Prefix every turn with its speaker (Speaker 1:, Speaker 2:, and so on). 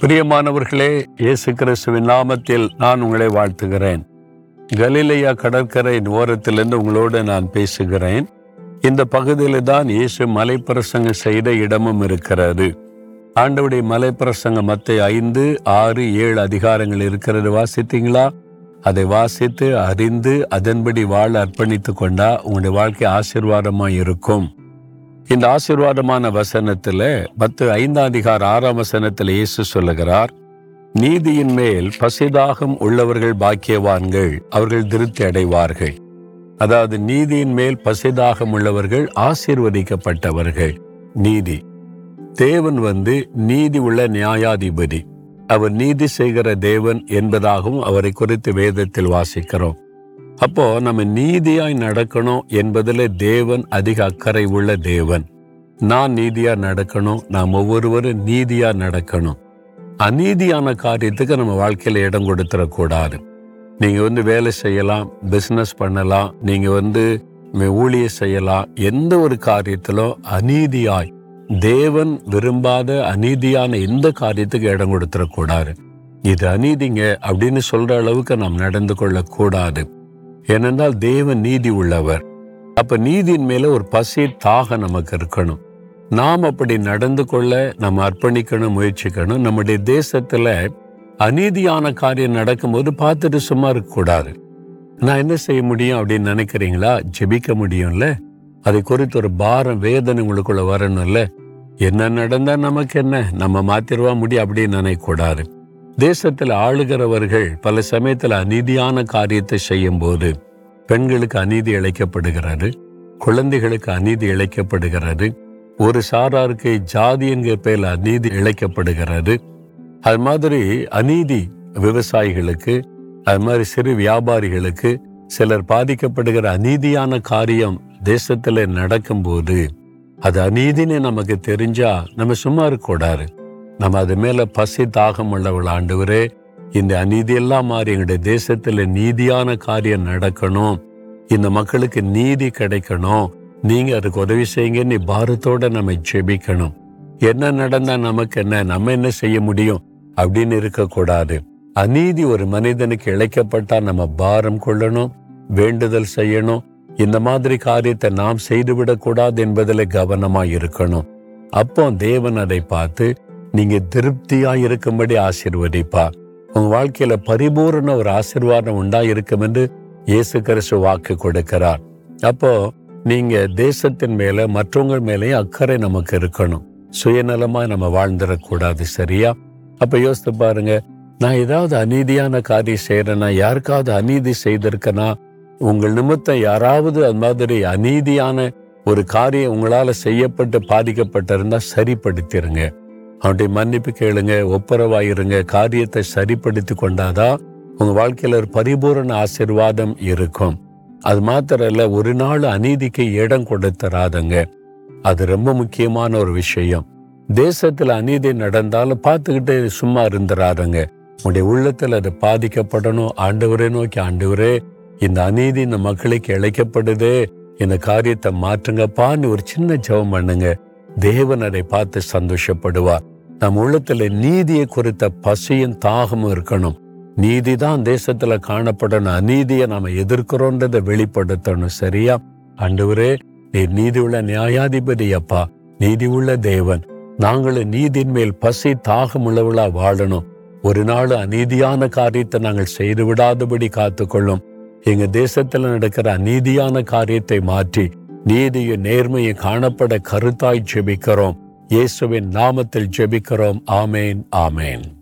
Speaker 1: பிரியமானவர்களே இயேசு கிறிஸ்துவின் நாமத்தில் நான் உங்களை வாழ்த்துகிறேன். கலிலையா கடற்கரையின் ஓரத்திலிருந்து உங்களோடு நான் பேசுகிறேன். இந்த பகுதியில் தான் இயேசு மலைப்பிரசங்கம் செய்த இடமும் இருக்கிறது. ஆண்டவுடைய மலைப்பிரசங்கம் மத்தை ஐந்து ஆறு ஏழு அதிகாரங்கள் இருக்கிறது. வாசித்தீங்களா? அதை வாசித்து அறிந்து அதன்படி வாழ அர்ப்பணித்து கொண்டா உங்களுடைய வாழ்க்கை ஆசீர்வாதமாக இருக்கும் இந்த ஆசீர்வாதமான வசனத்துல பத்து ஐந்தாம் அதிகார ஆறாம் வசனத்தில் இயேசு சொல்லுகிறார் நீதியின் மேல் பசிதாகம் உள்ளவர்கள் பாக்கியவான்கள் அவர்கள் திருப்தி அடைவார்கள். அதாவது நீதியின் மேல் பசிதாகம் உள்ளவர்கள் ஆசீர்வதிக்கப்பட்டவர்கள். நீதி. தேவன் வந்து நீதி உள்ள நியாயாதிபதி. அவர் நீதி செய்கிற தேவன் என்பதாகவும் அவரை குறித்து வேதத்தில் வாசிக்கிறோம். அப்போ நம்ம நீதியாய் நடக்கணும் என்பதில் தேவன் அதிக அக்கறை உள்ள தேவன். நான் நீதியா நடக்கணும் நாம் ஒவ்வொருவரும் நீதியா நடக்கணும். அநீதியான காரியத்துக்கு நம்ம வாழ்க்கையில இடம் கொடுத்துடக்கூடாது நீங்க வந்து வேலை செய்யலாம் பிசினஸ் பண்ணலாம் நீங்க வந்து ஊழிய செய்யலாம் எந்த ஒரு காரியத்திலும் அநீதியாய் தேவன் விரும்பாத அநீதியான எந்த காரியத்துக்கு இடம் கொடுத்துடக்கூடாது இது அநீதிங்க அப்படின்னு சொல்ற அளவுக்கு நாம் நடந்து கொள்ளக்கூடாது. ஏனென்றால் தேவன் நீதி உள்ளவர். அப்ப நீதியின் மேல ஒரு பசி தாக நமக்கு இருக்கணும். நாம் அப்படி நடந்து கொள்ள நம்ம அர்ப்பணிக்கணும் முயற்சிக்கணும். நம்முடைய தேசத்துல அநீதியான காரியம் நடக்கும்போது பார்த்துட்டு சும்மா இருக்கக்கூடாது நான் என்ன செய்ய முடியும் அப்படின்னு நினைக்கிறீங்களா? ஜெபிக்க முடியும்ல? அதை குறித்து ஒரு பாரம் வேதனை உங்களுக்குள்ள வரணும்ல? என்ன நடந்தா நமக்கு என்ன? நம்ம மாத்திருவா முடியும் அப்படின்னு நினைக்கக்கூடாது தேசத்தில் ஆளுகிறவர்கள் பல சமயத்தில் அநீதியான காரியத்தை செய்யும் போது பெண்களுக்கு அநீதி இழைக்கப்படுகிறது குழந்தைகளுக்கு அநீதி இழைக்கப்படுகிறது ஒரு சாராருக்கு ஜாதி என்கிற பெயரில் அநீதி இழைக்கப்படுகிறது. அது மாதிரி அநீதி விவசாயிகளுக்கு அது மாதிரி சிறு வியாபாரிகளுக்கு சிலர் பாதிக்கப்படுகிற அநீதியான காரியம் தேசத்துல நடக்கும்போது அது அநீதின்னு நமக்கு தெரிஞ்சா நம்ம சும்மா இருக்கக்கூடாது. நம்ம அது மேல பசி தாகம் உள்ளவள் ஆண்டவரே இந்த அநீதியெல்லாம் மாறி எங்களுடைய தேசத்துல நீதியான காரியம் நடக்கணும். இந்த மக்களுக்கு நீதி கிடைக்கணும். நீங்க அதுக்கு உதவி செய்யுங்க. நீ பாரத்தோட நம்ம ஜெபிக்கணும். என்ன நடந்தா நமக்கு என்ன? நம்ம என்ன செய்ய முடியும்? அப்படின்னு இருக்கக்கூடாது. அநீதி ஒரு மனிதனுக்கு இழைக்கப்பட்டா நம்ம பாரம் கொள்ளணும் வேண்டுதல் செய்யணும். இந்த மாதிரி காரியத்தை நாம் செய்துவிடக்கூடாது என்பதில் கவனமா இருக்கணும். அப்போ தேவன் அதை பார்த்து நீங்க திருப்தியா இருக்கும்படி ஆசிர்வதிப்பார் உங்க வாழ்க்கையில பரிபூர்ண ஒரு ஆசிர்வாதம் உண்டா இருக்கும் என்று இயேசு கிறிஸ்து வாக்கு கொடுக்கிறார். அப்போ நீங்க தேசத்தின் மேல மற்றவங்க மேலேயும் அக்கறை நமக்கு இருக்கணும். சுயநலமா நம்ம வாழ்ந்துடக்கூடாது சரியா? அப்ப யோசித்து பாருங்க நான் ஏதாவது அநீதியான காரியம் செய்யறேன்னா யாருக்காவது அநீதி செய்திருக்கனா உங்கள் நிமித்தம் யாராவது அது மாதிரி அநீதியான ஒரு காரியம் உங்களால செய்யப்பட்டு பாதிக்கப்பட்டிருந்தா சரிப்படுத்திருங்க. அவனுடைய மன்னிப்பு கேளுங்க ஒப்புரவாயிருங்க காரியத்தை சரிப்படுத்தி கொண்டாதான் உங்க வாழ்க்கையில ஒரு பரிபூரண ஆசிர்வாதம் இருக்கும். அது மாத்திரம் ஒரு நாள் அநீதிக்கு இடம் கொடுத்துறாதங்க அது ரொம்ப முக்கியமான ஒரு விஷயம். தேசத்துல அநீதி நடந்தாலும் பார்த்துக்கிட்டு சும்மா இருந்துராதங்க. உங்களுடைய உள்ளத்துல அது பாதிக்கப்படணும். ஆண்டவரே நோக்கி ஆண்டவரே இந்த அநீதி இந்த மக்களுக்கு இழைக்கப்படுது. இந்த காரியத்தை மாற்றுங்கப்பான்னு ஒரு சின்ன ஜெபம் பண்ணுங்க. தேவன் அதை பார்த்து சந்தோஷப்படுவார். நம் உள்ளத்துல நீதியை குறித்த பசியும் தாகமும் இருக்கணும். நீதி தான் தேசத்துல காணப்படணும். அநீதியை நாம எதிர்க்கிறோன்றதை வெளிப்படுத்தணும். சரியா? ஆண்டவரே நீர் நீதி உள்ள நியாயாதிபதி அப்பா. நீதி உள்ள தேவன். நாங்களும் நீதியின் மேல் பசி தாகம் உள்ளவளா வாழணும். ஒரு நாள் அநீதியான காரியத்தை நாங்கள் செய்து விடாதபடி காத்துக்கொள்ளும். எங்க தேசத்துல நடக்கிற அநீதியான காரியத்தை மாற்றி நீதியும் நேர்மையும் காணப்பட கருத்தாய் ஜெபிக்கிறோம். இயேசுவின் நாமத்தில் ஜெபிக்கிறோம். ஆமேன் ஆமேன்.